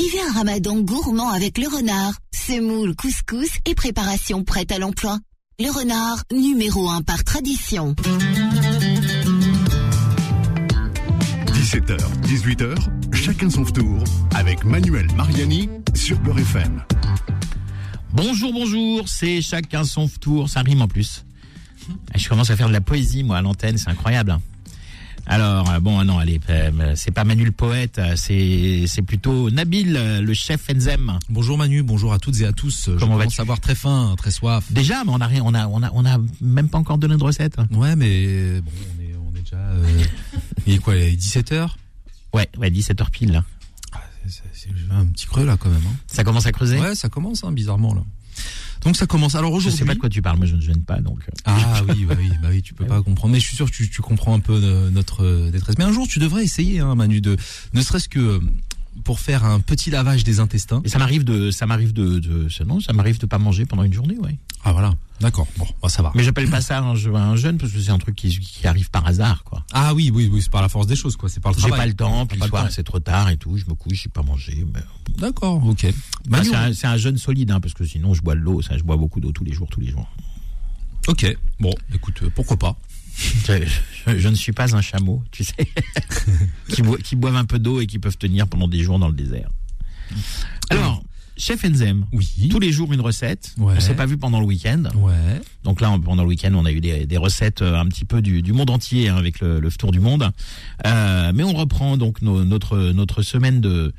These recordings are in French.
Vivez un ramadan gourmand avec le renard. Semoule, couscous et préparation prête à l'emploi. Le renard, numéro 1 par tradition. 17h, 18h, chacun son tour avec Manuel Mariani sur Beurre FM. Bonjour, bonjour, c'est chacun son tour, ça rime en plus. Je commence à faire de la poésie, moi, à l'antenne, c'est incroyable. Alors, euh, bon, non, allez, euh, c'est pas Manu le poète, euh, c'est c'est plutôt Nabil, le chef Enzem. Bonjour Manu, bonjour à toutes et à tous. Je Comment commence vas-tu à avoir très faim, très soif. Déjà, mais on a rien, on a, on a, on a même pas encore donné de recette. Ouais, mais bon, on est, on est déjà. euh, il est quoi, il est 17h Ouais, ouais, 17h pile, là. J'ai un petit creux là quand même. hein. Ça commence à creuser? Ouais, ça commence hein, bizarrement là. Donc ça commence. Alors Je aujourd'hui. sais pas de quoi tu parles, moi je ne gêne pas, donc. euh, Ah oui, bah oui, bah oui, tu peux pas comprendre. Mais je suis sûr que tu, tu comprends un peu euh, notre euh, détresse. Mais un jour, tu devrais essayer, hein, Manu, de ne serait-ce que pour faire un petit lavage des intestins. Et ça m'arrive de, ça m'arrive de, de, ça- non, ça m'arrive de pas manger pendant une journée, ouais. Ah voilà, d'accord. Bon, bah, ça va. Mais j'appelle pas ça un, je- un jeûne parce que c'est un truc qui, qui arrive par hasard, quoi. Ah oui, oui, oui, c'est par la force des choses, quoi. C'est par le J'ai pas le temps, puis le soir c'est trop tard et tout, je me couche, j'ai pas mangé. mais- D'accord, ok. Manu, c'est un, un jeûne solide, hein, parce que sinon je bois de l'eau, ça, je bois beaucoup d'eau tous les jours, tous les jours. ok. Bon, écoute, euh, pourquoi pas. Je, je- je ne suis pas un chameau, tu sais, qui, qui boivent un peu d'eau et qui peuvent tenir pendant des jours dans le désert. Alors, chef Enzem, Oui. tous les jours une recette. Ouais. On s'est pas vu pendant le week-end. Ouais. Donc là, pendant le week-end, on a eu des, des recettes euh, un petit peu du, du monde entier hein, avec le, le tour du monde. Euh, mais on reprend donc nos- notre notre semaine de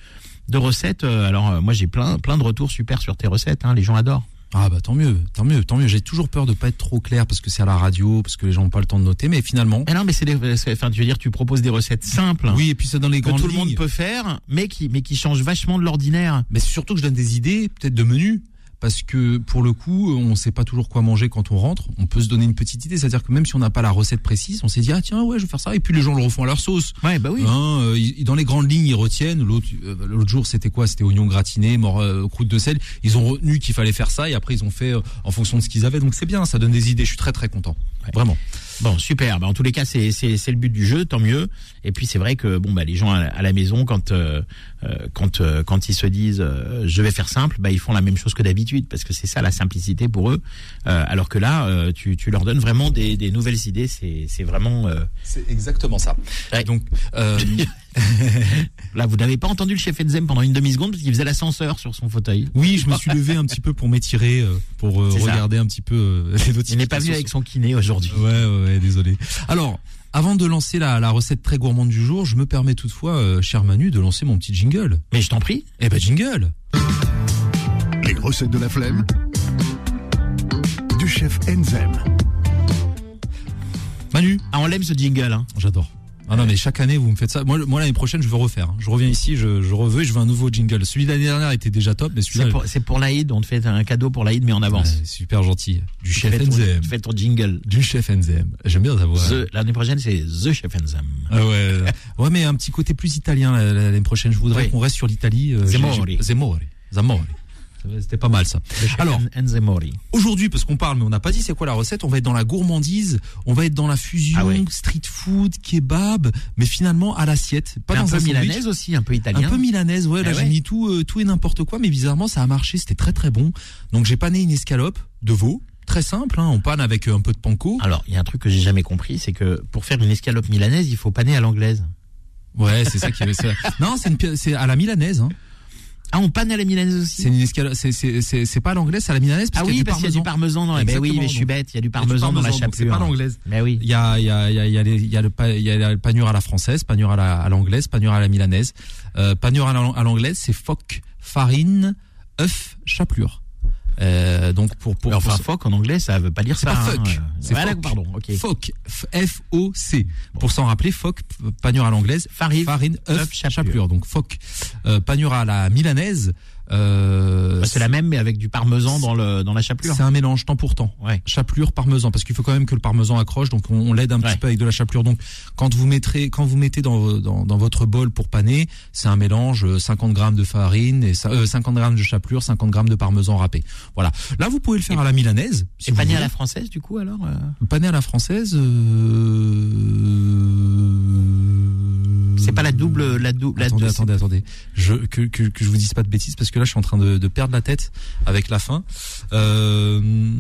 de recettes. Euh, Alors moi, j'ai plein plein de retours super sur tes recettes. Hein, les gens adorent. Ah bah tant mieux, tant mieux, tant mieux. J'ai toujours peur de pas être trop clair parce que c'est à la radio, parce que les gens n'ont pas le temps de noter, mais finalement. Mais non, mais c'est des, enfin, tu veux dire, tu proposes des recettes simples. Oui, et puis c'est dans les Que grandes tout le monde peut faire, mais qui mais qui changent vachement de l'ordinaire. Mais c'est surtout que je donne des idées, peut-être de menus, parce que pour le coup, on sait pas toujours quoi manger quand on rentre. On peut se donner une petite idée, c'est-à-dire que même si on n'a pas la recette précise, on s'est dit ah tiens ouais je vais faire ça, et puis les gens le refont à leur sauce. Ouais, bah oui. Hein, euh, dans les grandes lignes, ils retiennent. L'autre, euh, l'autre jour, c'était quoi? C'était oignons gratinés, mort, euh, croûte de sel. Ils ont retenu qu'il fallait faire ça, et après ils ont fait euh, en fonction de ce qu'ils avaient. Donc c'est bien, ça donne des idées. Je suis très très content, Ouais. vraiment. Bon, super. Bah, en tous les cas, c'est le but du jeu, tant mieux. Et puis c'est vrai que bon bah les gens à, à la maison quand euh, euh, quand euh, quand ils se disent euh, je vais faire simple, bah ils font la même chose que d'habitude parce que c'est ça la simplicité pour eux. Euh, alors que là, euh, tu tu leur donnes vraiment des des nouvelles idées. C'est c'est vraiment euh, C'est exactement ça. Ouais. Donc euh, là vous n'avez pas entendu le chef Enzem pendant une demi seconde parce qu'il faisait l'ascenseur sur son fauteuil. oui, je me suis levé un petit peu pour m'étirer, euh, pour euh, ça. regarder un petit peu euh, les notifications. Il n'est pas venu avec son kiné aujourd'hui. Ouais, ouais, ouais, désolé. Alors, avant de lancer la, la recette très gourmande du jour, je me permets toutefois, euh, cher Manu, de lancer mon petit jingle. Mais je t'en prie. Eh ben, jingle Les recettes de la flemme du chef Enzem. Manu, Ah, on l'aime ce jingle. Hein. j'adore. Ah non, mais chaque année, vous me faites ça. Moi, l'année prochaine, je veux refaire. Je reviens ici, je, je reveux et je veux un nouveau jingle. Celui de l'année dernière était déjà top, mais C'est celui-là, pour, c'est pour l'Aïd, on te fait un cadeau pour l'Aïd, mais en avance. ouais, super gentil. Du Tu chef fais ton- Enzem. tu fais ton jingle. Du chef Enzem. J'aime bien. The- L'année prochaine, c'est The Chef Enzem. Ah ouais. ouais, mais un petit côté plus italien la- la- l'année prochaine. Je voudrais Oui. qu'on reste sur l'Italie. euh, Zemmouri. j'ai- j'ai- Zemmouri. Zemmouri. C'était pas mal ça. Alors. Aujourd'hui, parce qu'on parle, mais on n'a pas dit c'est quoi la recette, on va être dans la gourmandise, on va être dans la fusion, Ah ouais. street food, kebab, mais finalement à l'assiette. Pas un dans peu un sandwich. milanaise aussi, un peu italien. Un peu milanaise, ouais. Là, Ah j'ai mis tout, euh, tout et n'importe quoi, mais bizarrement, ça a marché. C'était très très bon. Donc, j'ai pané une escalope de veau, très simple. Hein, on panne avec euh, un peu de panko. Alors, il y a un truc que j'ai jamais compris, c'est que pour faire une escalope milanaise, il faut paner à l'anglaise. Ouais, c'est ça qui. c'est- non, c'est une pi- c'est à la milanaise. Hein. Ah, on panne à la milanaise aussi C'est une escalope. C'est c'est c'est c'est pas à l'anglaise, c'est à la milanaise. Parce Ah qu'il y a oui, parce qu'il y a du parmesan dans la... Ben oui, mais je suis bête, il y a du parmesan dans la chapelure. C'est pas l'anglaise. Mais oui. Il y a, il y a, il y a, il y a, le, pa- il y a le panure à la française, panure à la, à l'anglaise, panure à la milanaise. Euh, panure à la- à l'anglaise, c'est phoque, farine, œuf, chapelure. Euh, donc pour pour, enfin, pour- phoque en anglais, ça veut pas dire c'est ça. pas hein. fuck, c'est voilà, pardon, ok. Phoque, F O C. Pour s'en rappeler, phoque, panure à l'anglaise, Farine, farine, œuf, chapelure. Donc phoque, euh, panure à la milanaise. Euh, Bah, c'est la même, mais avec du parmesan dans le dans la chapelure. c'est un mélange temps pour temps. Ouais. chapelure parmesan parce qu'il faut quand même que le parmesan accroche donc on, on l'aide un Ouais. petit peu avec de la chapelure donc quand vous mettrez quand vous mettez dans, dans, dans votre bol pour paner c'est un mélange euh, 50 grammes de farine et euh, 50 grammes de chapelure 50 grammes de parmesan râpé voilà là vous pouvez le faire à la milanaise si Et pané à la française, du coup, alors euh, pané à la française euh, C'est pas la double, la double. Attendez, la, attendez, attendez. Je, que, que, que je vous dise pas de bêtises parce que là je suis en train de, de perdre la tête avec la fin. Euh,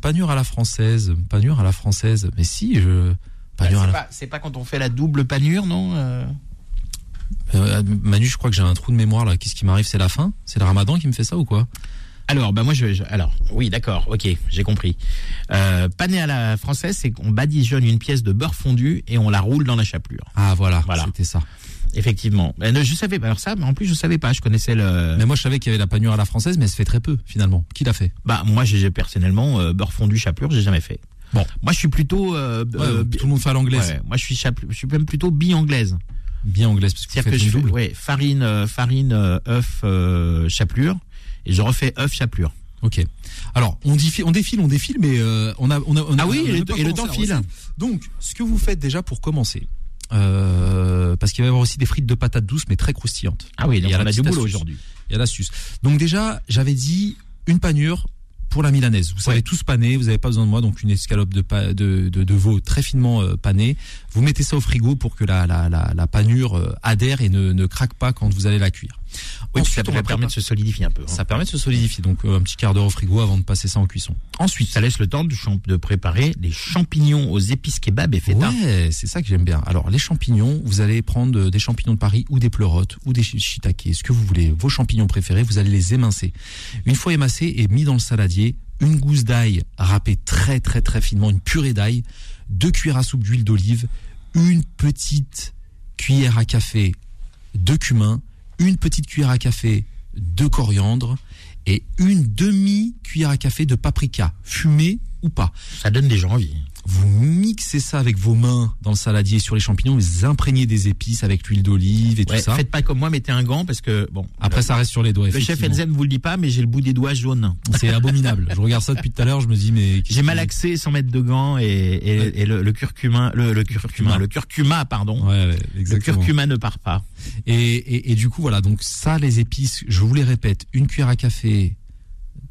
panure à la française, panure à la française. Mais si, je. Panure à c'est la... c'est pas quand on fait la double panure, non euh Euh, Manu, je crois que j'ai un trou de mémoire là. Qu'est-ce qui m'arrive? C'est la fin? C'est le ramadan qui me fait ça ou quoi? Alors, bah moi, je, je- alors, oui, d'accord, ok, j'ai compris. Euh, pané à la française, c'est qu'on badigeonne une pièce de beurre fondu et on la roule dans la chapelure. Ah voilà, Voilà. c'était ça. Effectivement. Euh, ne, je savais pas. Alors ça, mais en plus, je savais pas. Je connaissais le. Mais moi je savais qu'il y avait la panure à la française, mais elle se fait très peu finalement. Qui l'a fait? Bah moi, j'ai personnellement euh, beurre fondu chapelure, j'ai jamais fait. Bon. Moi, je suis plutôt. euh, Ouais, euh, Tout le monde fait à l'anglaise. ouais, moi, je suis chapelure, je suis même plutôt bi-anglaise. Bien anglaise parce que vous faites que je fais, double. ouais, farine, euh, farine, euh, œuf, euh, chapelure, et je refais œuf chapelure. Ok. Alors on défile, on défile, on défile, mais euh, on a, on a, on a- Ah oui, on a et et le temps file. Donc, ce que vous faites déjà pour commencer, euh, parce qu'il va y avoir aussi des frites de patates douces, mais très croustillantes. Ah oui, Il y a on a du boulot aujourd'hui. Il y a l'astuce. Donc déjà, j'avais dit une panure pour la milanaise. Vous savez Ouais. tous paner, vous n'avez pas besoin de moi, donc une escalope de, pa- de, de, de veau très finement euh, panée. Vous mettez ça au frigo pour que la, la, la, la panure euh, adhère et ne, ne craque pas quand vous allez la cuire. Oui, ça permettre de se solidifier un peu. hein. Ça permet de se solidifier, donc euh, un petit quart d'heure au frigo avant de passer ça en cuisson. Ensuite, Ça laisse le temps de, préparer les champignons aux épices kebab et feta. Ouais, c'est ça que j'aime bien. Alors, les champignons, vous allez prendre euh, des champignons de Paris ou des pleurotes ou des shi- shiitake, ce que vous voulez. Vos champignons préférés, vous allez les émincer. Une fois émincés et mis dans le saladier, une gousse d'ail râpée très très très finement, une purée d'ail, deux cuillères à soupe d'huile d'olive, une petite cuillère à café de cumin, une petite cuillère à café de coriandre et une demi-cuillère à café de paprika, fumée ou pas. Ça donne déjà envie. Vous mixez ça avec vos mains dans le saladier sur les champignons, vous imprégnez des épices avec l'huile d'olive et tout Ouais, ça. Faites pas comme moi, mettez un gant parce que bon. Après, le, ça reste sur les doigts. le chef. Enzen vous le dit pas, mais j'ai le bout des doigts jaune. C'est abominable. Je regarde ça depuis tout à l'heure, je me dis mais J'ai mal qui- axé sans mettre de gants et, et, Ouais. et le, le curcuma, le, le curcuma, Curcuma. le curcuma, pardon. Ouais, le curcuma ne part pas. Et, et, et du coup, voilà, donc ça, les épices, je vous les répète, une cuillère à café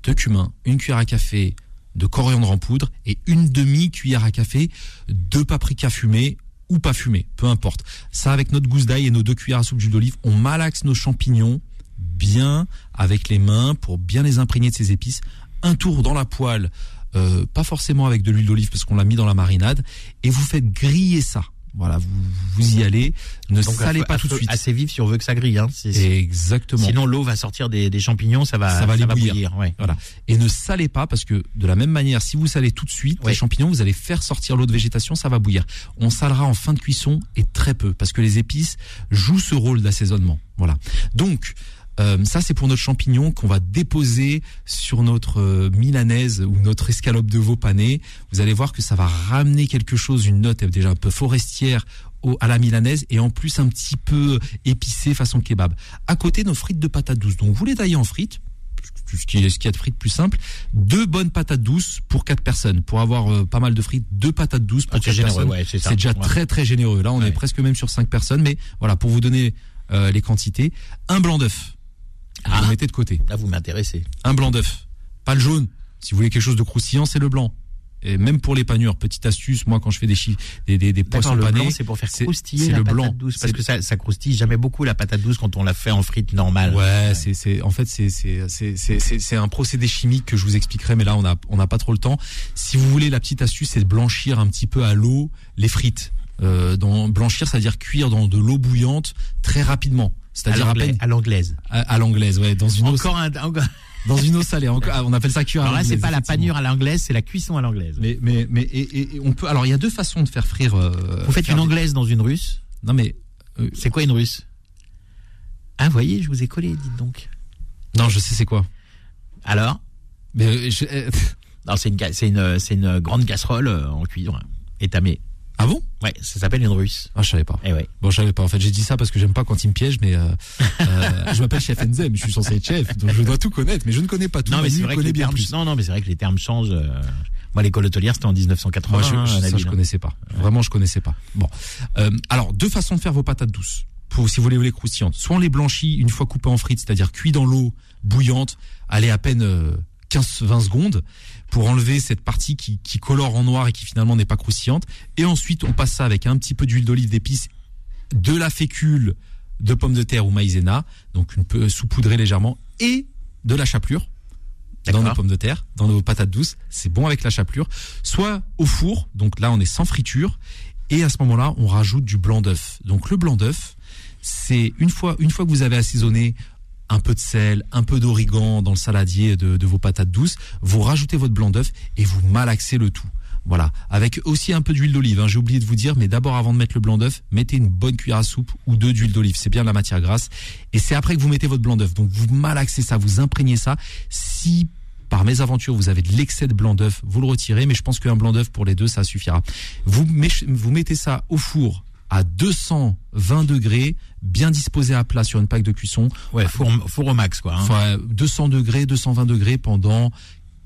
de cumin, une cuillère à café de coriandre en poudre et une demi-cuillère à café de paprika fumé ou pas fumé, peu importe. Ça, avec notre gousse d'ail et nos deux cuillères à soupe d'huile d'olive, on malaxe nos champignons bien avec les mains pour bien les imprégner de ces épices. Un tour dans la poêle, euh, pas forcément avec de l'huile d'olive parce qu'on l'a mis dans la marinade, et vous faites griller ça. Voilà, vous, vous y allez. Ne Donc, salez pas tout de suite. Assez vif si on veut que ça grille. Hein. C'est- Exactement. Sinon l'eau va sortir des, des champignons, ça va, Ça va les bouillir. ouais. Voilà. Et ne salez pas parce que de la même manière, si vous salez tout de suite, Ouais. les champignons, vous allez faire sortir l'eau de végétation, ça va bouillir. On salera en fin de cuisson et très peu parce que les épices jouent ce rôle d'assaisonnement. Voilà. Donc, euh, ça c'est pour notre champignon qu'on va déposer sur notre euh, milanaise ou notre escalope de veau pané. Vous allez voir que ça va ramener quelque chose, une note déjà un peu forestière au- à la milanaise et en plus un petit peu épicé façon kebab. À côté nos frites de patates douces. Donc vous les taillez en frites, ce qui est ce qu'il y a de frites plus simple. Deux bonnes patates douces pour quatre personnes. Pour avoir euh, pas mal de frites, deux patates douces pour Ah, quatre généreux, personnes. ouais, c'est déjà Ouais. très très généreux. Là, on Ouais. est presque même sur cinq personnes, mais voilà pour vous donner euh, les quantités. Un blanc d'œuf. Ah. Vous mettez de côté. Là vous m'intéressez. Un blanc d'œuf. Pas le jaune. Si vous voulez quelque chose de croustillant, c'est le blanc. Et même pour les panures, petite astuce, moi quand je fais des des, des, des poissons le panés, c'est pour faire croustiller la le patate blanc. douce parce que ça, ça croustille jamais beaucoup la patate douce quand on la fait en frites normales. Ouais, c'est c'est en fait c'est c'est c'est c'est c'est c'est un procédé chimique que je vous expliquerai mais là on a on n'a pas trop le temps. Si vous voulez la petite astuce c'est de blanchir un petit peu à l'eau les frites. Euh, dans blanchir c'est-à-dire cuire dans de l'eau bouillante très rapidement. C'est-à-dire à l'anglaise. à, l'anglaise, ouais, dans une eau Encore un, encore- dans une eau salée. Encore, ah, on appelle ça cuire Alors là, c'est pas la panure à l'anglaise, c'est la cuisson à l'anglaise. Mais mais mais et, et- et on peut alors il y a deux façons de faire frire. euh, Vous faites une des- anglaise dans une russe. Non mais euh, C'est quoi une russe? Ah, vous voyez, je vous ai collé, dites donc. non je sais c'est quoi. Alors? Mais euh, je- Non, c'est une, c'est une, c'est une grande casserole en cuivre étamée. Ah bon? Ouais, ça s'appelle une russe. Ah je savais pas. Eh ouais. Bon, je savais pas. En fait, j'ai dit ça parce que j'aime pas quand ils me piègent, mais euh, euh, je m'appelle Chef Enzem, je suis censé être chef, donc je dois tout connaître, mais je ne connais pas tout. Non, mais c'est vrai que les bien termes, plus. non, non, mais c'est vrai que les termes changent. euh. Moi, l'école hôtelière, c'était en 1980. Moi, je, hein, ça, je hein. connaissais pas. Vraiment, je connaissais pas. Bon, Euh, alors deux façons de faire vos patates douces. Pour si vous voulez les croustillantes, soit on les blanchit une fois coupées en frites, c'est-à-dire cuit dans l'eau bouillante, allez à peine 15-20 secondes pour enlever cette partie qui, qui colore en noir et qui finalement n'est pas croustillante. Et ensuite, on passe ça avec un petit peu d'huile d'olive d'épices de la fécule de pommes de terre ou maïzena, donc une peu saupoudrée légèrement, et de la chapelure dans nos pommes de terre, dans nos patates douces. C'est bon avec la chapelure. Soit au four, donc là on est sans friture, et à ce moment-là on rajoute du blanc d'œuf. Donc le blanc d'œuf, c'est une fois une fois que vous avez assaisonné un peu de sel, un peu d'origan dans le saladier de, de vos patates douces, vous rajoutez votre blanc d'œuf et vous malaxez le tout. Voilà, avec aussi un peu d'huile d'olive. hein. J'ai oublié de vous dire, mais d'abord avant de mettre le blanc d'œuf, mettez une bonne cuillère à soupe ou deux d'huile d'olive. C'est bien de la matière grasse. Et c'est après que vous mettez votre blanc d'œuf. Donc vous malaxez ça, vous imprégnez ça. Si par mésaventure vous avez de l'excès de blanc d'œuf, vous le retirez. Mais je pense qu'un blanc d'œuf pour les deux, ça suffira. Vous, mettez ça au four à 220 degrés, bien disposé à plat sur une plaque de cuisson. Ouais, four, four au max, quoi. hein. Enfin, 200 degrés, 220 degrés pendant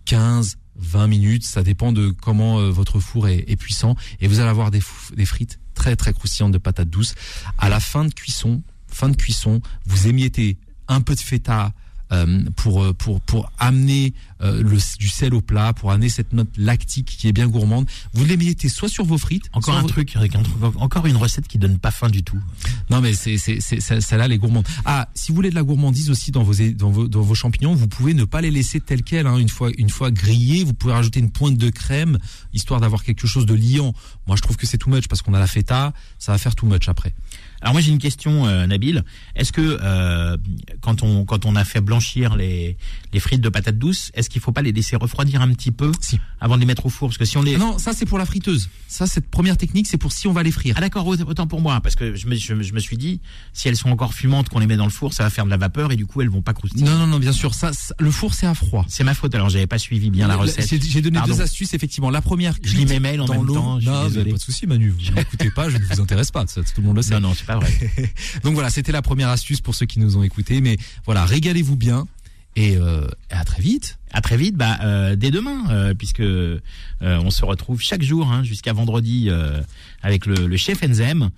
15, 20 minutes. Ça dépend de comment euh, votre four est, est puissant. Et vous allez avoir des, des frites très très croustillantes de patates douces. À la fin de cuisson, fin de cuisson, vous émiettez un peu de feta. Euh, pour euh, pour pour amener euh, le, du sel au plat, pour amener cette note lactique qui est bien gourmande. Vous l'émiettez soit sur vos frites, Encore un vos- truc, avec un truc- encore une recette qui donne pas faim du tout. non mais c'est c'est c'est c'est- celle-là les gourmandes. Ah, si vous voulez de la gourmandise aussi dans vos dans vos dans vos champignons, vous pouvez ne pas les laisser tels quels. Hein. Une fois une fois grillés, vous pouvez rajouter une pointe de crème histoire d'avoir quelque chose de liant. Moi, je trouve que c'est too much parce qu'on a la feta, ça va faire too much après. Alors moi j'ai une question, euh, Nabil. Est-ce que euh, quand on quand on a fait blanchir les les frites de patates douces, est-ce qu'il faut pas les laisser refroidir un petit peu Si. avant de les mettre au four? Parce que si on les Ah Non, ça c'est pour la friteuse. Ça cette première technique, c'est pour si on va les frire. ah d'accord, autant pour moi, parce que je me, je, me- je me suis dit, si elles sont encore fumantes, qu'on les met dans le four, ça va faire de la vapeur et du coup elles vont pas croustiller. Non non non, bien sûr, ça, ça- le four c'est à froid. C'est ma faute, alors j'avais pas suivi bien la recette. J'ai donné Pardon. deux astuces effectivement. La première, Je lis mes mails en même temps, je suis non, désolé. pas de souci, Manu. Vous n'écoutez pas, je ne vous intéresse pas. Ça, tout le monde le sait. Non, non, c'est pas vrai. Donc voilà, c'était la première astuce pour ceux qui nous ont écoutés. Mais voilà, régalez-vous bien et euh, à très vite. À très vite, bah euh, dès demain, euh, puisque euh, on se retrouve chaque jour hein, jusqu'à vendredi avec le, le chef Enzem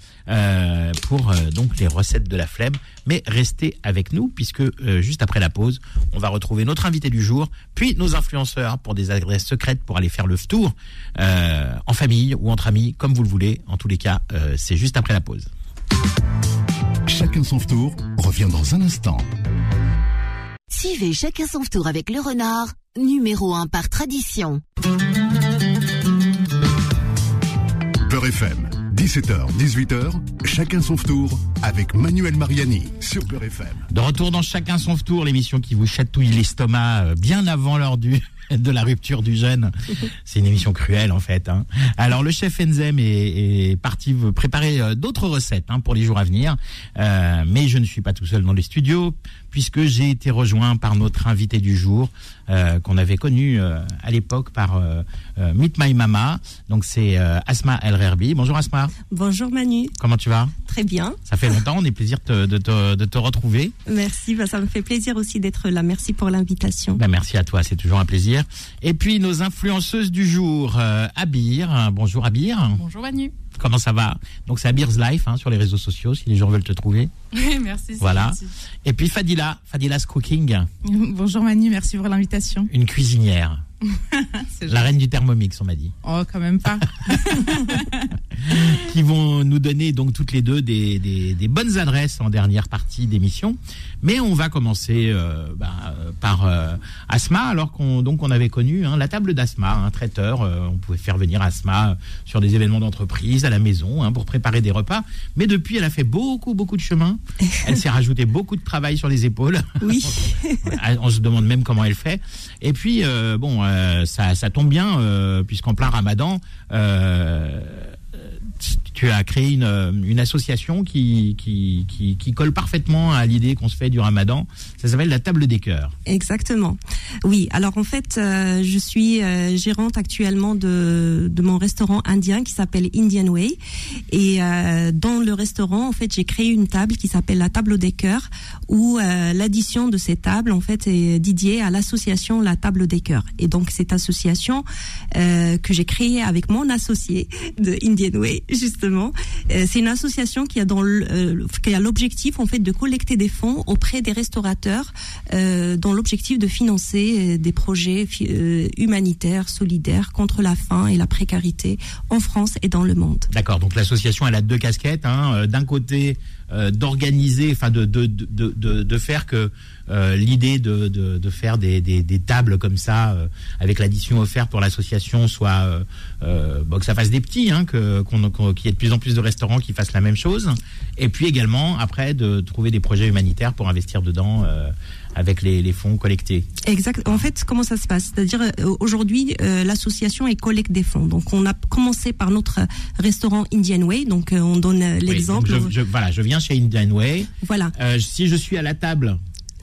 pour donc les recettes de la flemme. Mais restez avec nous puisque juste après la pause, on va retrouver notre invité du jour, puis nos influenceurs pour des adresses secrètes pour aller faire le tour en famille ou entre amis, comme vous le voulez. En tous les cas, c'est juste après la pause. Chacun son tour revient dans un instant. Suivez chacun son tour avec le renard, numéro 1 par tradition. Beurre FM, 17h, 18h, chacun son tour avec Manuel Mariani sur Beurre FM. De retour dans Chacun son tour, l'émission qui vous chatouille l'estomac euh, bien avant l'heure du de la rupture du jeûne. C'est une émission cruelle en fait. hein. Alors le chef Enzem est, est parti préparer euh, d'autres recettes hein, pour les jours à venir, Euh, mais je ne suis pas tout seul dans les studios puisque j'ai été rejoint par notre invité du jour euh, qu'on avait connu euh, à l'époque par euh, euh, Meet My Mama. Donc c'est euh, Asma El Rerbi. Bonjour Asma, Bonjour Manu, comment tu vas? Très bien. Ça fait longtemps, on est plaisir de, te- de te- de te retrouver. Merci, bah, ça me fait plaisir aussi d'être là. Merci pour l'invitation. Ben, merci à toi, c'est toujours un plaisir. Et puis nos influenceuses du jour, euh, Abir. Bonjour Abir. Bonjour Manu. Comment ça va Donc c'est Abir's Life hein, sur les réseaux sociaux si les gens veulent te trouver. Oui, merci. Voilà. gentil. Et puis Fadila, Fadila's Cooking, Bonjour Manu, merci pour l'invitation. une cuisinière, la reine du Thermomix on m'a dit, Oh, quand même pas. qui vont nous donner donc toutes les deux des, des, des bonnes adresses en dernière partie d'émission. Mais on va commencer euh, bah, par euh, Asma, alors qu'on donc on avait connu hein, la table d'Asma, un traiteur. euh, on pouvait faire venir Asma euh, sur des événements d'entreprise à la maison hein, pour préparer des repas. Mais depuis, elle a fait beaucoup beaucoup de chemin. Elle s'est rajouté beaucoup de travail sur les épaules. Oui, on se demande même comment elle fait. Et puis bon, ça, ça tombe bien euh, puisqu'en plein Ramadan. Tu as créé une, euh, association qui, colle parfaitement à l'idée qu'on se fait du ramadan. Ça s'appelle la table des cœurs. exactement. Oui, alors en fait, euh, je suis euh, gérante actuellement de, mon restaurant indien qui s'appelle Indian Way. Et dans le restaurant, en fait, j'ai créé une table qui s'appelle la table des cœurs, où l'addition de ces tables, en fait, est dédiée à l'association La Table des Cœurs. Et donc, cette association que j'ai créée avec mon associé de Indian Way, justement, euh, c'est une association euh, qui a l'objectif, en fait, de collecter des fonds auprès des restaurateurs euh, dans l'objectif de financer des projets humanitaires, solidaires contre la faim et la précarité en France et dans le monde. D'accord. Donc l'association, elle a deux casquettes. Hein. D'un côté, d'organiser, enfin de, faire que l'idée de, faire des, tables comme ça, avec l'addition offerte pour l'association, soit que ça fasse des petits, hein, que qu'on qu'il y de plus en plus de restaurants qui fassent la même chose. Et puis également, après, de trouver des projets humanitaires pour investir dedans euh, avec les, les fonds collectés. Exact. En fait, comment ça se passe? C'est-à-dire euh, aujourd'hui, euh, l'association est collecte des fonds. Donc, on a commencé par notre restaurant Indian Way. Donc, on donne Oui, l'exemple. voilà, je viens chez Indian Way. Voilà, Euh, si je suis à la table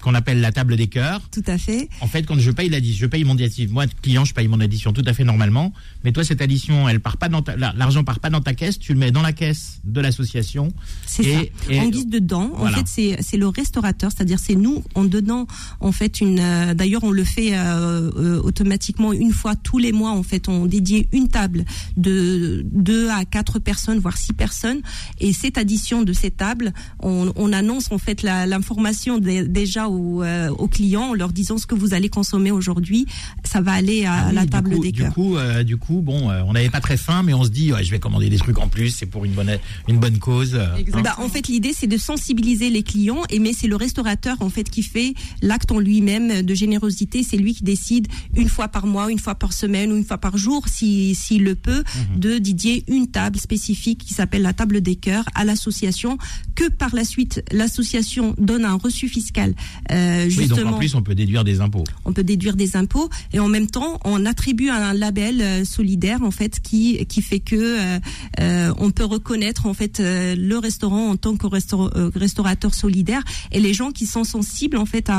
qu'on appelle la table des cœurs, tout à fait. En fait, quand je paye l'addition, je paye mon addition. Moi, client, je paye mon addition tout à fait normalement. Mais toi, cette addition, elle part pas dans l'argent part pas dans ta caisse. Tu le mets dans la caisse de l'association. C'est ça. et- en guise de dents, Voilà. en fait, c'est c'est le restaurateur, c'est-à-dire c'est nous en donnant en fait une. euh, D'ailleurs, on le fait euh, euh, automatiquement une fois tous les mois. En fait, on dédie une table de deux à quatre personnes, voire six personnes. Et cette addition de ces tables, on, on annonce en fait la- l'information dé- déjà aux, euh, aux clients en leur disant ce que vous allez consommer aujourd'hui. Ça va aller à Ah oui, la du table coup- des du cœurs. coup, euh, du coup, bon, euh, on n'avait pas très faim, mais on se dit, ouais, je vais commander des trucs en plus. C'est pour une bonne, une bonne cause. euh. Bah, en fait, l'idée, c'est de sensibiliser les clients, et mais c'est le restaurateur en fait qui fait l'acte en lui-même de générosité. C'est lui qui décide une fois par mois, une fois par semaine ou une fois par jour, si s'il le peut, Mhm. de dédier une table spécifique qui s'appelle la table des cœurs à l'association. Que par la suite, l'association donne un reçu fiscal. Euh, Oui, justement, donc en plus, on peut déduire des impôts. on peut déduire des impôts et en même temps on attribue un label euh, solidaire en fait qui qui fait que euh, euh, on peut reconnaître en fait le restaurant en tant que restaur- restaurateur solidaire et les gens qui sont sensibles en fait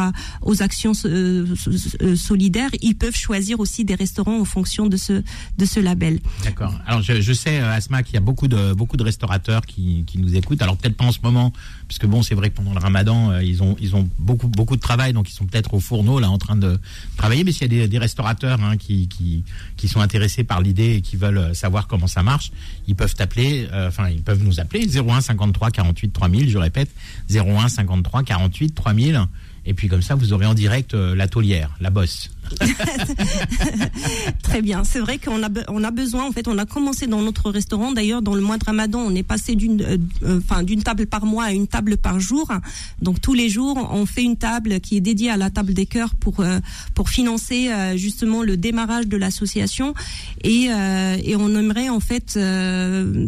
aux actions solidaires ils peuvent choisir aussi des restaurants en fonction de ce de ce label. D'accord. Alors je, je sais, Asma, qu'il y a beaucoup de beaucoup de restaurateurs qui, qui nous écoutent. Alors peut-être pas en ce moment, puisque bon, c'est vrai que pendant le Ramadan, ils ont ils ont beaucoup beaucoup de travail, donc ils sont peut-être au fourneau là en train de travailler. Mais s'il y a des, des restaurateurs hein, qui, qui qui sont intéressés par l'idée et qui veulent euh, savoir comment ça marche, ils peuvent t'appeler. euh, ils peuvent nous appeler 01 53 48 3000. Je répète 01 53 48 3000. Et puis comme ça, vous aurez en direct euh, la taulière, la bosse. Très bien. C'est vrai qu'on a, on a besoin, en fait, on a commencé dans notre restaurant. D'ailleurs, dans le mois de Ramadan, on est passé d'une, euh, euh, d'une table par mois à une table par jour. Donc, tous les jours, on fait une table qui est dédiée à la table des cœurs pour, euh, pour financer, justement, le démarrage de l'association. Et, et on aimerait, en fait,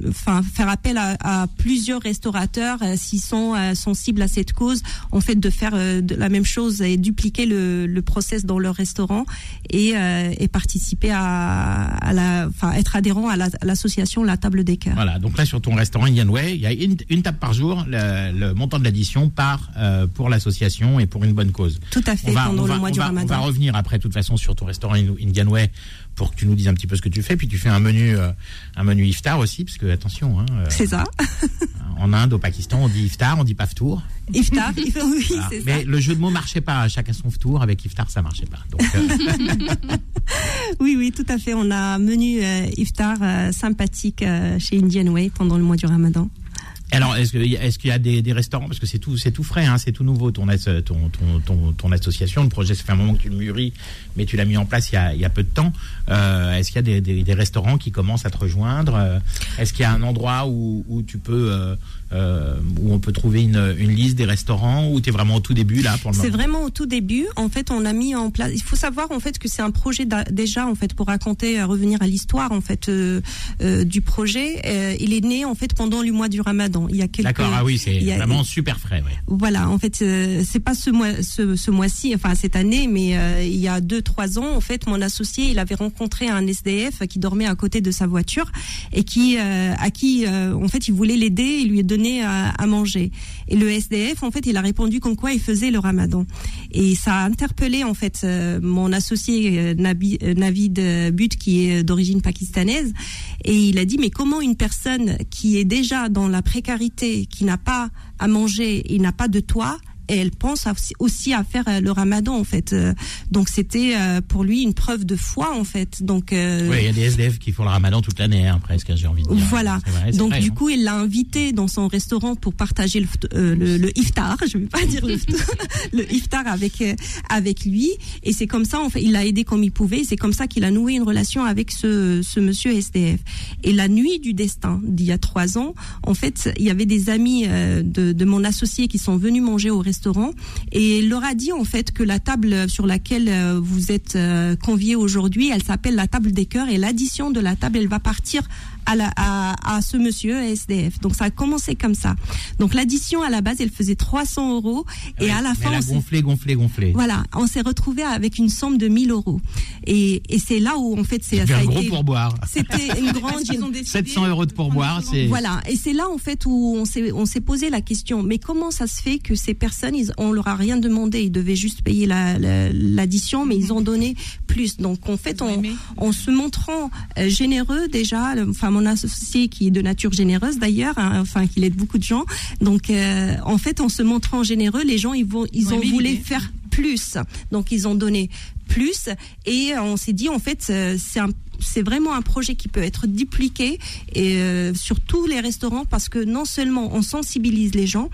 enfin, faire appel à, à plusieurs restaurateurs, s'ils sont sensibles à cette cause, en fait, de faire de la même chose et dupliquer le, le process dans leur restaurant et, euh, et participer à, à la, enfin être adhérent à la- à l'association La Table des Cœurs. Voilà, donc là sur ton restaurant Indian Way, il y a une, une table par jour, le, le montant de l'addition part euh, pour l'association et pour une bonne cause. Tout à fait pendant on le mois on du va- on Ramadan. va revenir après, de toute façon, sur ton restaurant Indian Way pour que tu nous dises un petit peu ce que tu fais. Puis tu fais un menu, euh, un menu iftar aussi, parce que attention, hein, euh, C'est ça. en Inde, au Pakistan, on dit iftar, on dit pas ftour. Iftar. oui, Voilà. c'est ça. Mais le jeu de mots marchait pas. Chacun son ftour. Avec iftar, ça marchait pas. Donc, euh, Oui, oui, tout à fait. On a un menu iftar sympathique chez Indian Way pendant le mois du Ramadan. Alors, est-ce qu'il y, a- y des, des restaurants? Parce que c'est tout, frais, hein, c'est tout nouveau ton, as- ton, ton, ton, ton association, le projet, ça fait un moment que tu le mûris, mais tu l'as mis en place il y a, il y a peu de temps. Euh, est-ce qu'il y a des, des, des restaurants qui commencent à te rejoindre? Euh, Est-ce qu'il y a un endroit où, où tu peux, euh, euh, où on peut trouver une, une liste des restaurants Ou tu es vraiment au tout début là pour le C'est vraiment au tout début. En fait, on a mis en place. Il faut savoir en fait que c'est un projet déjà en fait pour raconter, revenir à l'histoire en fait du projet. Il est né en fait pendant le mois du Ramadan. Il y a quelques. D'accord, ah oui, c'est vraiment super frais. Ouais. Voilà, en fait, euh, c'est pas ce mois, ce, ce mois-ci, enfin cette année, mais euh, il y a deux, trois ans, en fait, mon associé, il avait rencontré un SDF qui dormait à côté de sa voiture et qui, euh, à qui, euh, en fait, il voulait l'aider et lui donner à, à manger. Et le SDF, en fait, il a répondu comme quoi il faisait le Ramadan. Et ça a interpellé, en fait, mon associé Nabi- Navid But, qui est d'origine pakistanaise, et il a dit mais comment une personne qui est déjà dans la précarité, qui n'a pas à manger, et n'a pas de toit, et elle pense aussi- à faire euh, le ramadan en fait. Euh, Donc c'était euh, pour lui une preuve de foi en fait. Donc euh, Oui, il y a des SDF qui font le ramadan toute l'année, hein, presque, j'ai envie de dire. Voilà. Vrai, Donc vrai, du hein. coup, il l'a invité dans son restaurant pour partager le, euh, le, le iftar. Je vais pas dire le, le iftar avec euh, avec lui. Et c'est comme ça, en fait, il l'a aidé comme il pouvait. C'est comme ça qu'il a noué une relation avec ce, ce monsieur SDF. Et la nuit du destin d'il y a trois ans, en fait, il y avait des amis euh, de, de mon associé qui sont venus manger au restaurant et il leur a dit en fait que la table sur laquelle euh, vous êtes euh, conviés aujourd'hui, elle s'appelle la table des cœurs. Et l'addition de la table, elle va partir à, la, à, à ce monsieur SDF. Donc ça a commencé comme ça. Donc l'addition à la base, elle faisait 300 euros et Ouais, à la fin, elle a gonflé, gonflé, gonflé. voilà, on s'est retrouvé avec une somme de 1000 euros. Et, et c'est là où en fait c'est un a gros été- pourboire. C'était une grande décidé 700 euros de pourboire, c'est. voilà, et c'est là en fait où on s'est on s'est posé la question. Mais comment ça se fait que ces personnes, ils, on leur a rien demandé, ils devaient juste payer la- la- l'addition, mais ils ont donné plus. Donc en fait, on, en se montrant euh, généreux déjà, enfin mon associé qui est de nature généreuse d'ailleurs, hein, enfin qu'il aide beaucoup de gens. Donc euh, en fait, en se montrant généreux, les gens ils vont ils Ils ont voulu faire plus. Donc ils ont donné plus et on s'est dit en fait euh, c'est un c'est vraiment un projet qui peut être dupliqué et euh, sur tous les restaurants parce que non seulement on sensibilise les gens,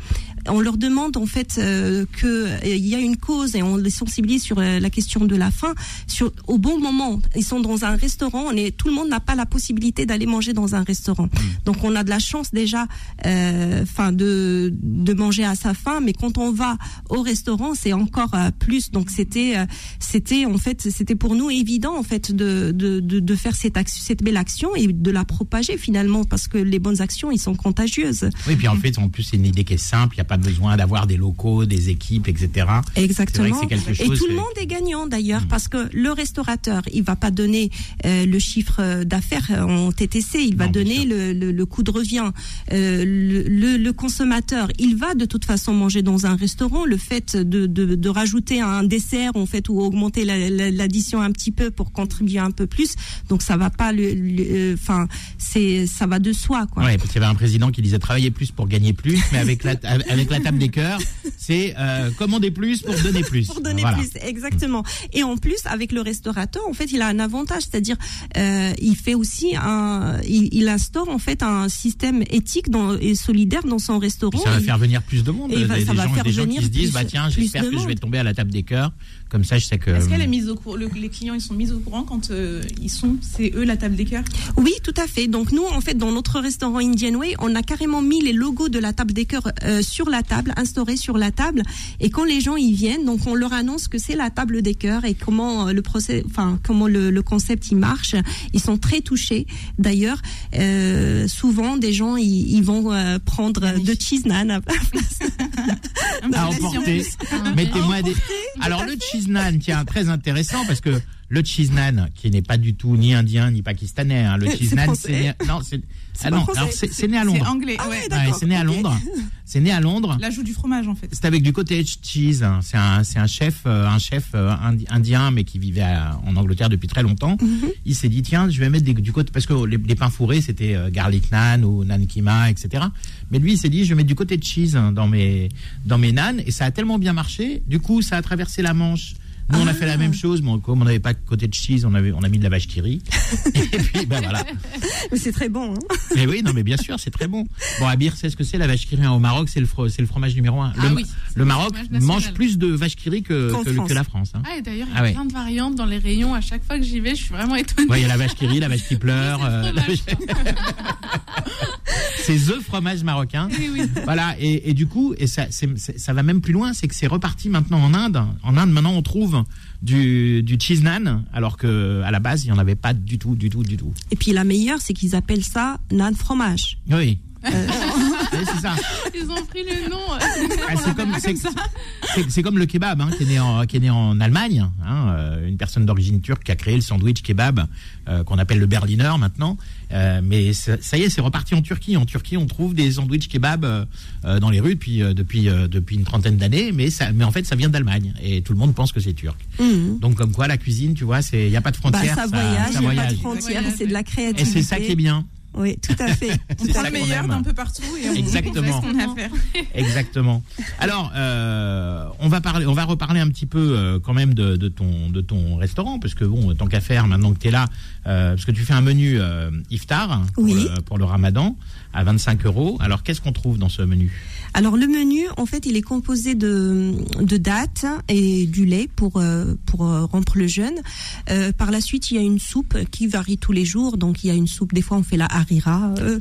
on leur demande en fait euh, que euh, il y a une cause et on les sensibilise sur euh, la question de la faim sur au bon moment. Ils sont dans un restaurant, on est tout le monde n'a pas la possibilité d'aller manger dans un restaurant. Donc on a de la chance déjà euh, enfin de de manger à sa faim mais quand on va au restaurant, c'est encore plus donc c'était euh, c'était en fait c'était pour nous évident en fait de de de, de faire cette action, cette belle action et de la propager finalement parce que les bonnes actions ils sont contagieuses. Oui, puis en fait, en plus, c'est une idée qui est simple. Il n'y a pas besoin d'avoir des locaux, des équipes, etc. Exactement. C'est vrai que c'est quelque Et chose tout que- le monde est gagnant d'ailleurs Mm. parce que le restaurateur, il va pas donner euh, le chiffre euh, d'affaires en TTC, il va Non, donner le, le, le coût de revient. Euh, le, consommateur, il va de toute façon manger dans un restaurant. Le fait de, de, de rajouter un dessert en fait ou augmenter la- la- l'addition un petit peu pour contribuer un peu plus, donc ça va pas le, euh, enfin c'est ça va de soi quoi. Ouais, parce qu'il y avait un président qui disait travailler plus pour gagner plus, mais avec la, avec la table des cœurs, c'est euh, commander plus pour donner plus. pour donner Voilà. plus exactement et en plus avec le restaurateur en fait il a un avantage c'est-à-dire euh, il fait aussi un il, il instaure en fait un système éthique dans, et solidaire dans son restaurant ça va faire venir plus de monde. Et des, va- des ça va gens, faire des gens venir qui se disent, bah tiens, j'espère que je vais tomber à la table des cœurs. Comme ça, je sais que. Est-ce qu'elle est mise au courant le- Les clients, ils sont mis au courant quand euh, ils sont, c'est eux la table des cœurs? Oui, tout à fait. Donc nous, en fait, dans notre restaurant Indian Way, on a carrément mis les logos de la table des cœurs euh, sur la table, instaurés sur la table. Et quand les gens y viennent, donc on leur annonce que c'est la table des cœurs et comment euh, le procès, enfin comment le, le concept il marche. Ils sont très touchés. D'ailleurs, euh, souvent des gens ils, vont euh, prendre de cheese naan à place. À emporter. Mettez-moi des. Alors le cheese tiens, très intéressant parce que le cheese naan, qui n'est pas du tout ni indien ni pakistanais, hein, le C'est français. c'est né... non, c'est C'est ah non, alors c'est c'est né à C'est Londres. anglais, Ah ouais. c'est né à. Londres. C'est né à Londres. L'ajout du fromage en fait. C'est avec du cottage cheese. hein. C'est un, c'est un chef, euh, un chef euh, indi- indien, mais qui vivait à- en Angleterre depuis très longtemps. Mhm. Il s'est dit tiens, je vais mettre des, du côté parce que les, les pains fourrés c'était euh, garlic naan ou naan kima, etc. Mais lui, il s'est dit je vais mettre du cottage cheese hein, dans mes dans mes naans et ça a tellement bien marché. Du coup, ça a traversé la Manche. Nous, on a fait la même chose, mais comme on n'avait pas de cottage cheese, on avait, on a mis de la vache qui rit. Et puis, ben voilà. Mais c'est très bon. Hein. Mais oui, non, mais bien sûr, c'est très bon. Bon, Abir, c'est ce que c'est la vache qui rit au Maroc, c'est le, c'est le fromage numéro un. Ah le, oui, c'est le le Maroc mange plus de vache qui rit que, la France. Hein. Ah, et d'ailleurs, il y a Ah ouais. plein de variantes dans les rayons. À chaque fois que j'y vais, je suis vraiment étonnée. Ouais, il y a la vache qui rit, la vache qui pleure. C'est le euh, c'est the fromage marocain. Eh oui. Voilà, et, et du coup, et ça, ça va même plus loin, c'est que c'est reparti maintenant en Inde. En Inde, maintenant, on trouve du, du cheese naan, alors que à la base, il n'y en avait pas du tout, du tout, du tout. Et puis la meilleure, c'est qu'ils appellent ça naan fromage. Oui. Euh, Oui, c'est ça. Ils ont pris le nom. Ah, c'est comme, pas c'est, ça. c'est- c'est comme le kebab, hein, qui est né en, qui est né en Allemagne. Hein, euh, une personne d'origine turque qui a créé le sandwich kebab, euh, qu'on appelle le Berliner maintenant. Euh, mais ça, ça y est, c'est reparti en Turquie. En Turquie, on trouve des sandwichs kebab euh, euh, dans les rues depuis euh, depuis euh, depuis une trentaine d'années, mais ça, mais en fait, ça vient d'Allemagne et tout le monde pense que c'est turc. hum. Donc comme quoi, la cuisine, tu vois, c'est il y a pas de Bah, frontières. ça voyage, il ça n'y a pas voyage. de frontières, c'est de la Et créativité. c'est ça qui est bien. Oui, tout à fait. C'est On prend le meilleur d'un peu partout et on, Exactement. fait ce qu'on a à faire. Exactement. Alors, euh, on va parler, on va reparler un petit peu euh, quand même de, de ton de ton restaurant, parce que bon, tant qu'à faire, maintenant que tu es là, euh, parce que tu fais un menu euh, iftar pour, Oui. le, pour le Ramadan à 25 euros. Alors, qu'est-ce qu'on trouve dans ce menu? Alors le menu, en fait, il est composé de, de dattes et du lait pour euh, pour euh, rompre le jeûne. Euh, par la suite, il y a une soupe qui varie tous les jours. Donc il y a une soupe. Des fois, on fait la harira. euh,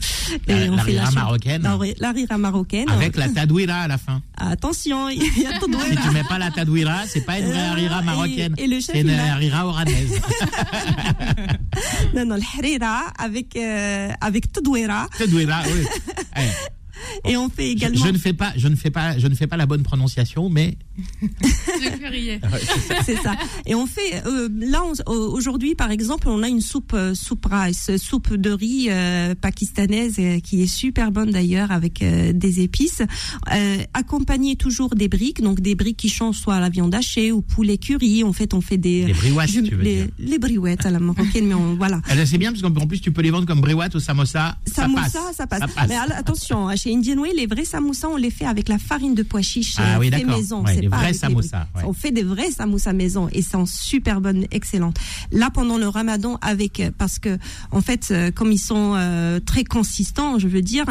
La- on fait marocaine. La, harira marocaine. Avec la tadouira à la fin. Attention, il y a de Si tu mets pas la tadouira, c'est pas une vraie Euh, harira marocaine. et le chef, C'est une a- harira oranaise. Non, non, le harira avec euh, avec tadouira. Tadouira, oui. Eh, Et on fait je, également. je ne fais pas, je ne fais pas, je ne fais pas la bonne prononciation, mais Je criais. C'est ça. Et on fait euh, là aujourd'hui par exemple on a une soupe euh, soupe rice, soupe de riz euh, pakistanaise euh, qui est super bonne d'ailleurs avec euh, des épices, euh, accompagnée toujours des briques donc des briques qui changent soit à la viande hachée ou poulet curry. En fait on fait des les briouates, je- tu veux les, dire. les briouettes à la marocaine mais on, voilà. Ben, c'est bien parce qu'en plus tu peux les vendre comme briouates ou samosa. ça passe. ça passe. Ça passe. Mais alors, attention, hein, chez Indian Way, les vrais samoussas, on les fait avec la farine de pois chiche Ah oui, fait maison. Ouais, c'est les pas vrais avec les samoussas, briques. ouais. On fait des vrais samoussas maison et c'est en super bonne, excellente. Là, pendant le ramadan, avec, euh, parce que, en fait, euh, comme ils sont euh, très consistants, je veux dire,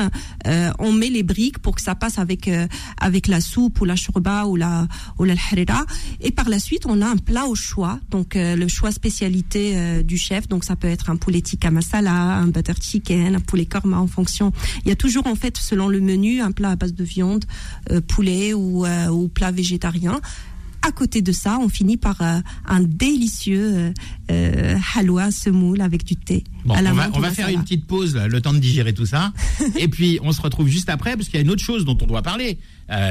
euh, on met les briques pour que ça passe avec, euh, avec la soupe ou la shorba ou la, ou la harira. Et par la suite, on a un plat au choix. Donc, le choix spécialité du chef. Donc, ça peut être un poulet tikka masala, un butter chicken, un poulet korma en fonction. Il y a toujours, en fait, selon le menu, un plat à base de viande, euh, poulet ou, euh, ou plat végétarien. À côté de ça, on finit par euh, un délicieux halwa semoule avec du thé. Bon, à la on va, on va faire une petite pause, là, le temps de digérer tout ça. et puis, on se retrouve juste après, parce qu'il y a une autre chose dont on doit parler.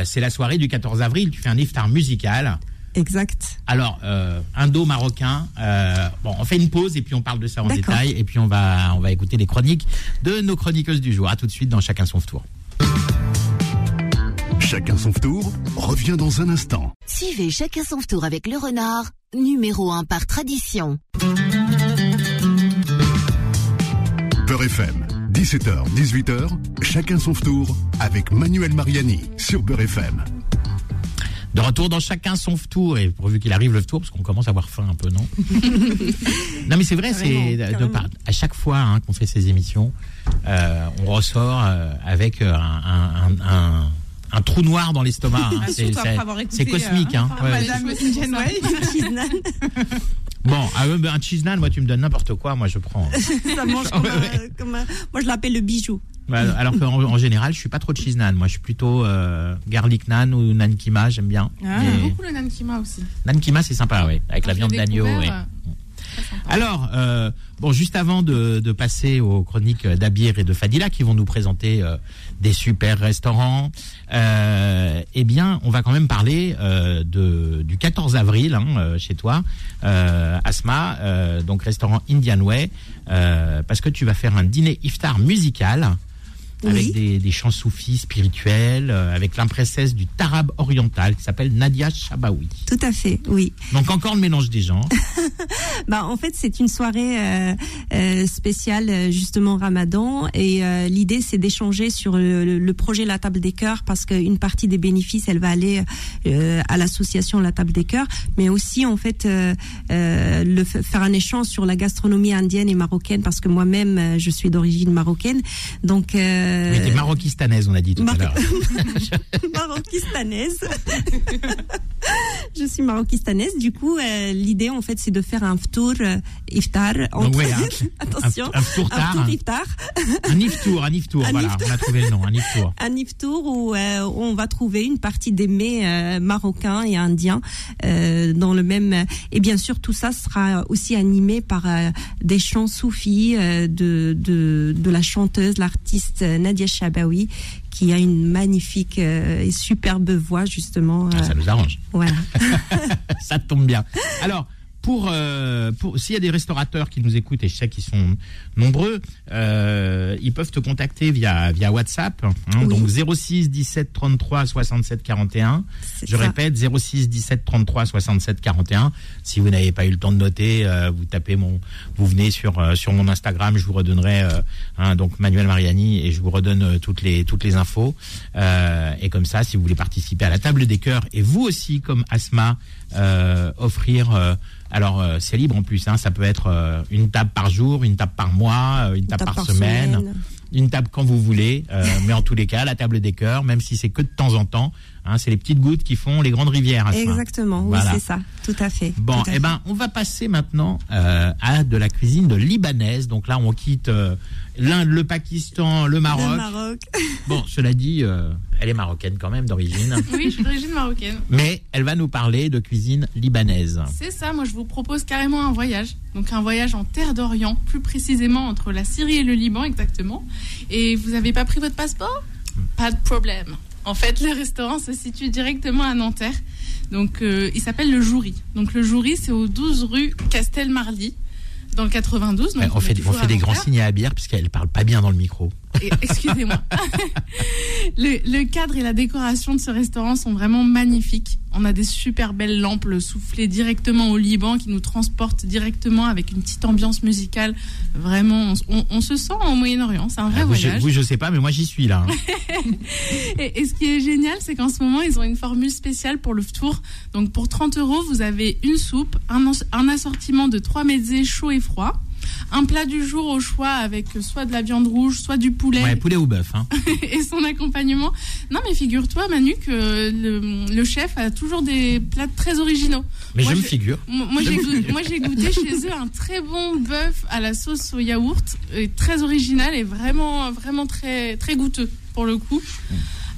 C'est la soirée du 14 avril. Tu fais un iftar musical. Exact. Alors, euh, indo-marocain. euh, bon, on fait une pause et puis on parle de ça en détail. Et puis, on va, on va écouter les chroniques de nos chroniqueuses du jour. À tout de suite dans Chacun son tour. Chacun son tour revient dans un instant. Suivez chacun son tour avec le renard, numéro 1 par tradition. Beurre FM, 17h, 18h, chacun son tour avec Manuel Mariani sur Beurre FM. De retour dans chacun son tour, et pourvu qu'il arrive le tour, parce qu'on commence à avoir faim un peu, non Non, mais c'est vrai, c'est à chaque fois hein, qu'on fait ces émissions, euh, on ressort euh, avec euh, un, un- un- un trou noir dans l'estomac. hein. Ah, C'est- cosmique. euh, hein. Ouais. Madame Bon, ah, un cheese naan, moi tu me donnes n'importe quoi, moi je prends. ça mange comme, un- comme un- moi je l'appelle le bijou. Ouais, alors qu'en en général, je suis pas trop cheese naan. Moi, je suis plutôt euh, garlic naan ou naan kima, j'aime bien. Ah, Mais j'aime beaucoup le nankima aussi. naan kima, c'est sympa, ouais, avec la Quand viande d'agneau. ouais. Alors, euh, bon, juste avant de, de passer aux chroniques d'Abir et de Fadila qui vont nous présenter euh, des super restaurants, euh, eh bien, on va quand même parler euh, de, du 14 avril hein, euh, chez toi, euh, Asma, donc restaurant Indian Way, parce que tu vas faire un dîner iftar musical. Avec des, des chants soufis spirituels, euh, avec l'imprincesse du Tarab oriental qui s'appelle Nadia Chabaoui. Tout à fait, oui. Donc encore le mélange des gens. Bah, en fait, c'est une soirée euh, euh, spéciale euh, justement Ramadan et euh, l'idée c'est d'échanger sur le, le- projet La Table des Cœurs parce qu'une partie des bénéfices elle va aller euh, à l'association La Table des Cœurs, mais aussi en fait euh, euh, le faire un échange sur la gastronomie indienne et marocaine parce que moi-même je suis d'origine marocaine, donc euh, t'es maroquistanaise, on a dit tout Mar- à l'heure. maroquistanaise. je suis maroquistanaise. Du coup, euh, l'idée en fait, c'est de faire un ftour euh, iftar. Ouais, un- Attention, un, ftour un, iftar, un iftour, un iftour, Un voilà, iftour. on a trouvé le nom, un iftour. un iftour où euh, on va trouver une partie des mets marocains et indiens dans le même. Et bien sûr, tout ça sera aussi animé par des chants soufis de, de de la chanteuse, l'artiste Nadia Chabaoui, qui a une magnifique euh, et superbe voix justement. Ah, euh, ça nous arrange, voilà. ça tombe bien. Alors, pour, euh, pour s'il y a des restaurateurs qui nous écoutent et je sais qu'ils sont nombreux, euh, ils peuvent te contacter via via WhatsApp. hein, Oui. Donc 06 17 33 67 41. C'est Je ça. répète 06 17 33 67 41. Si vous n'avez pas eu le temps de noter, euh, vous tapez mon, vous venez sur euh, sur mon Instagram, je vous redonnerai euh, hein, donc Manuel Mariani et je vous redonne euh, toutes les toutes les infos. Euh, et comme ça, si vous voulez participer à la table des cœurs et vous aussi comme Asma euh, offrir euh, alors euh, c'est libre en plus, hein, ça peut être euh, une table par jour, une table par mois, euh, une table, Tape par, semaine, semaine. une table quand vous voulez, euh, mais en tous les cas la table des cœurs, même si c'est que de temps en temps, hein, c'est les petites gouttes qui font les grandes rivières. Asma. Exactement, oui, c'est ça, tout à fait. Bon, à eh ben, on va passer maintenant euh, à de la cuisine de libanaise. Donc là, on quitte euh, l'Inde, le Pakistan, le Maroc. Le Maroc. Bon, cela dit, euh, elle est marocaine quand même d'origine, Oui, je suis d'origine marocaine. mais elle va nous parler de cuisine libanaise. C'est ça, moi je vous propose carrément un voyage. Donc un voyage en terre d'Orient, plus précisément entre la Syrie et le Liban exactement. Et vous n'avez pas pris votre passeport? Pas de problème. En fait, le restaurant se situe directement à Nanterre. Donc euh, il s'appelle le Joury. Donc le Joury, c'est au 12 rue Castelmarly, dans le 92. Donc on fait, on fait des grands signes à bière puisqu'elle parle pas bien dans le micro. Excusez-moi. le, le cadre et la décoration de ce restaurant sont vraiment magnifiques. On a des super belles lampes soufflées directement au Liban qui nous transportent directement avec une petite ambiance musicale. Vraiment, on, se sent au Moyen-Orient. C'est un vrai Ah, vous, je, voyage. vous, je sais pas, mais moi j'y suis là. hein. Et, et ce qui est génial, c'est qu'en ce moment, ils ont une formule spéciale pour le tour. Donc pour 30 euros, vous avez une soupe, un assortiment de trois mezzés chauds et froids, un plat du jour au choix avec soit de la viande rouge, soit du poulet Ouais, poulet ou bœuf. Hein. et son accompagnement. Non, mais figure-toi, Manu, que le, le chef a toujours des plats très originaux. Mais Moi, je me figure. Moi, j'ai goûté, chez eux un très bon bœuf à la sauce au yaourt, et très original et vraiment, vraiment très, très goûteux pour le coup.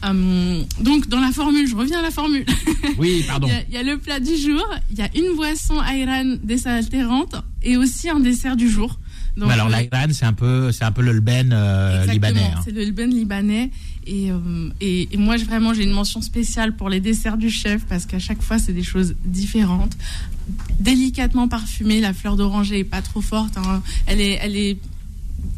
Hum, donc, dans la formule, je reviens à la formule. Oui, pardon. Il y, a, il y a le plat du jour, il y a une boisson ayran désaltérante et aussi un dessert du jour. Donc, alors euh, l'Iran, c'est un peu, c'est un peu le lben euh, libanais. hein. C'est le Lben libanais. Et, euh, et, et moi, vraiment, j'ai une mention spéciale pour les desserts du chef parce qu'à chaque fois, c'est des choses différentes. Délicatement parfumée, la fleur d'oranger est pas trop forte. hein. Elle, est, elle est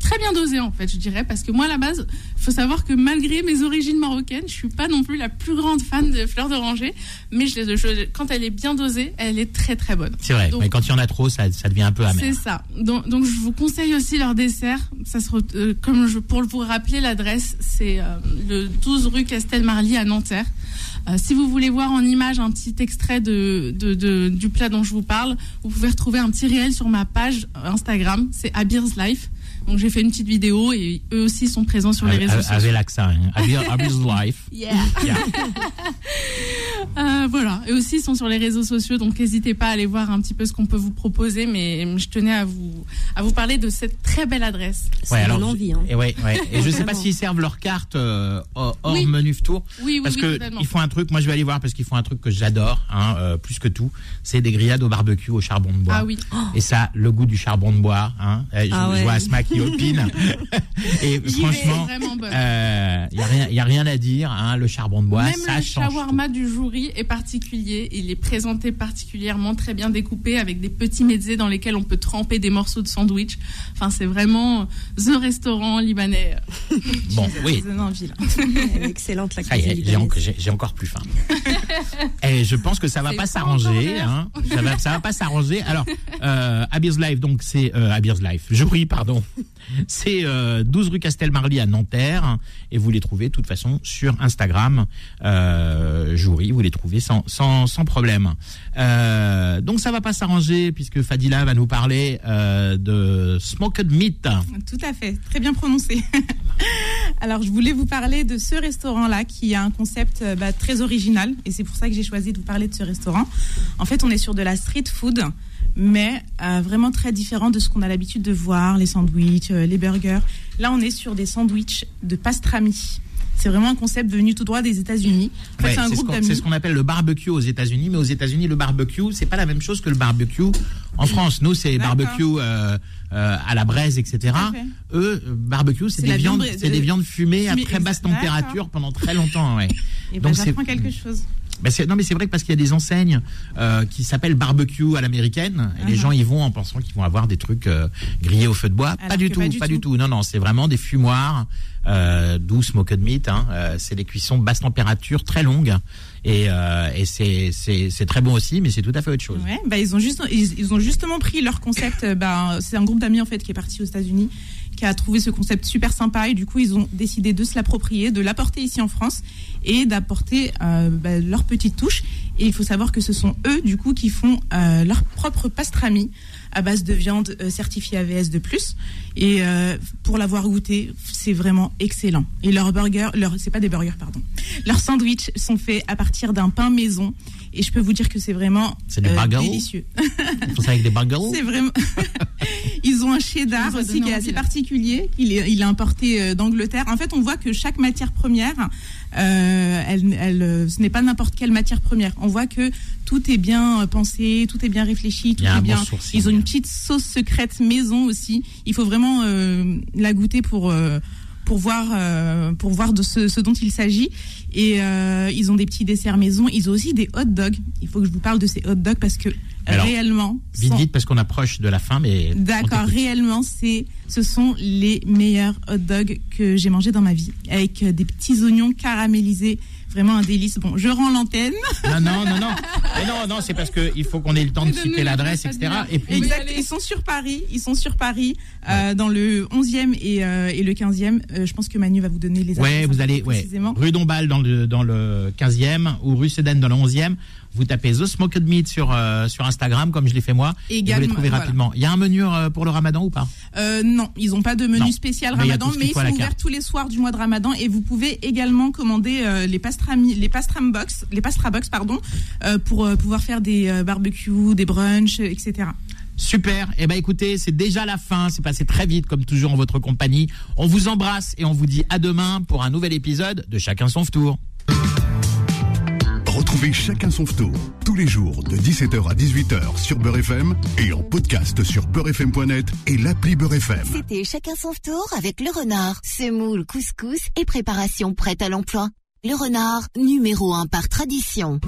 très bien dosée, en fait, je dirais. Parce que moi, à la base, il faut savoir que malgré mes origines marocaines, je suis pas non plus la plus grande fan de fleur d'oranger. Mais je- je- quand elle est bien dosée, elle est très très bonne. C'est vrai. Donc- mais quand il y en a trop, ça, ça devient un peu amer. c'est ça. Donc, donc, je vous conseille aussi leur dessert. Ça se euh, comme je, pour vous rappeler l'adresse, c'est euh, le 12 rue Castelmarly à Nanterre. Euh, si vous voulez voir en image un petit extrait de, de- de- du plat dont je vous parle, vous pouvez retrouver un petit réel sur ma page Instagram. C'est Abir's Life. Donc j'ai fait une petite vidéo et eux aussi sont présents sur les Avec- réseaux avec sociaux. l'accent. hein. Abir's life? Yeah. Yeah. Euh, voilà. Et aussi, ils sont sur les réseaux sociaux, donc n'hésitez pas à aller voir un petit peu ce qu'on peut vous proposer. Mais je tenais à vous, à vous parler de cette très belle adresse. Ouais, alors, envie. Hein. Et ouais, ouais. Et je sais pas s'ils servent leurs cartes euh, hors Oui. menu tour. Oui, oui, Parce oui, que ils font un truc, moi je vais aller voir parce qu'ils font un truc que j'adore, hein, euh, plus que tout, c'est des grillades au barbecue au charbon de bois. Ah oui. Et ça, le goût du charbon de bois, hein, euh, je, Ah je vois Asma qui opine. Et franchement, vais, vraiment bonne. euh, y a rien, y a rien à dire, hein, le charbon de bois, Même ça le change. shawarma du Est particulier. Il est présenté particulièrement très bien découpé avec des petits mezzés dans lesquels on peut tremper des morceaux de sandwich. Enfin, c'est vraiment the restaurant libanais. Bon, oui. Envie, excellente la y cuisine j'ai, encore plus faim. Et je pense que ça va pas s'arranger. Hein. Ça, va, ça va pas s'arranger. Alors, euh, Abir's Life, donc c'est euh, Abir's Life. Jury, pardon. C'est euh, 12 rue Castelmarly à Nanterre. Et vous les trouvez de toute façon sur Instagram. Euh, Jury, vous les trouvez sans, sans, sans problème. Euh, donc ça va pas s'arranger puisque Fadila va nous parler euh, de smoked meat. Tout à fait, très bien prononcé. Alors, je voulais vous parler de ce restaurant-là qui a un concept euh, bah, très original et c'est pour ça que j'ai choisi de vous parler de ce restaurant. En fait, on est sur de la street food, mais euh, vraiment très différent de ce qu'on a l'habitude de voir, les sandwichs, les burgers. Là, on est sur des sandwichs de pastrami. C'est vraiment un concept venu tout droit des États-Unis. En fait, Ouais, c'est un groupe d'amis. c'est ce qu'on appelle le barbecue aux États-Unis, mais aux États-Unis, le barbecue, c'est pas la même chose que le barbecue en France. Nous, c'est barbecue euh, euh, à la braise, etc. Eux, euh, barbecue, c'est C'est des viande viandes, c'est des de- viandes fumées à très basse température pendant très longtemps. Ouais. Et ben, Donc, c'est- j'apprends quelque chose. Ben, c'est- non mais c'est vrai que parce qu'il y a des enseignes euh, qui s'appellent barbecue à l'américaine et les Uh-huh. gens y vont en pensant qu'ils vont avoir des trucs euh, grillés au feu de bois. Alors pas du tout, pas pas du du tout. Non non, c'est vraiment des fumoirs euh, doux smoked meat. Hein. C'est des cuissons basse température très longues et, euh, et c'est très bon aussi, mais c'est tout à fait autre chose. Ouais, bah ils ont juste, ils ont justement pris leur concept. euh, Bah, c'est un groupe d'amis en fait qui est parti aux États-Unis, qui a trouvé ce concept super sympa et du coup ils ont décidé de se l'approprier, de l'apporter ici en France et d'apporter euh, bah, leur petite touche. Et il faut savoir que ce sont eux du coup qui font euh, leur propre pastrami à base de viande euh, certifiée AVS de plus. Et euh, pour l'avoir goûté, c'est vraiment excellent. Et leurs burgers, leur, c'est pas des burgers, pardon. Leurs sandwichs sont faits à partir d'un pain maison. Et je peux vous dire que c'est vraiment euh, délicieux. Ils font ça avec des burgers. C'est vraiment. Ils ont un cheddar aussi qui est assez là. particulier. Il est, il est importé euh, d'Angleterre. En fait, on voit que chaque matière première, euh, elle, elle, ce n'est pas n'importe quelle matière première. On voit que tout est bien pensé, tout est bien réfléchi, tout Il y a est bon bien. Ils ont une petite sauce secrète maison aussi. Il faut vraiment euh, la goûter pour. Pour voir euh, pour voir de ce, ce dont il s'agit. Et euh, ils ont des petits desserts maison. Ils ont aussi des hot dogs. Il faut que je vous parle de ces hot dogs parce que Alors, réellement Vite vite parce qu'on approche de la fin, mais D'accord, réellement, c'est, ce sont les meilleurs hot dogs que j'ai mangés dans ma vie, avec euh, des petits oignons caramélisés, vraiment un délice. Bon, je rends l'antenne. Non non non non. Mais non non, c'est parce que il faut qu'on ait le temps de citer la l'adresse, etc. Et puis Exact. Ils sont sur Paris, ils sont sur Paris, euh, dans le 11e et, euh, et le 15e. Euh, je pense que Manu va vous donner les Ouais, adresses vous un peu allez ouais, rue Dombasle dans le dans le 15e ou rue Sédane dans le 11e. Vous tapez The Smoked Meat sur euh, sur Instagram comme je l'ai fait moi. et vous Également, les trouvez voilà. rapidement. Il y a un menu euh, pour le Ramadan ou pas? Euh, non, ils n'ont pas de menu Non. spécial Mais Ramadan, mais ils sont ouverts tous les soirs du mois de Ramadan et vous pouvez également commander les pastrami, les pastram box, les pastra box pardon, pour pouvoir faire des barbecues, des brunchs, etc. Super. Eh ben écoutez, c'est déjà la fin. C'est passé très vite, comme toujours en votre compagnie. On vous embrasse et on vous dit à demain pour un nouvel épisode de Chacun son tour. Retrouvez chacun son tour tous les jours de 17h à 18h sur Beurre FM et en podcast sur beurrefm.net et l'appli Beurre FM. C'était chacun son tour avec le renard, semoule, couscous et préparation prête à l'emploi. Le renard, numéro un par tradition.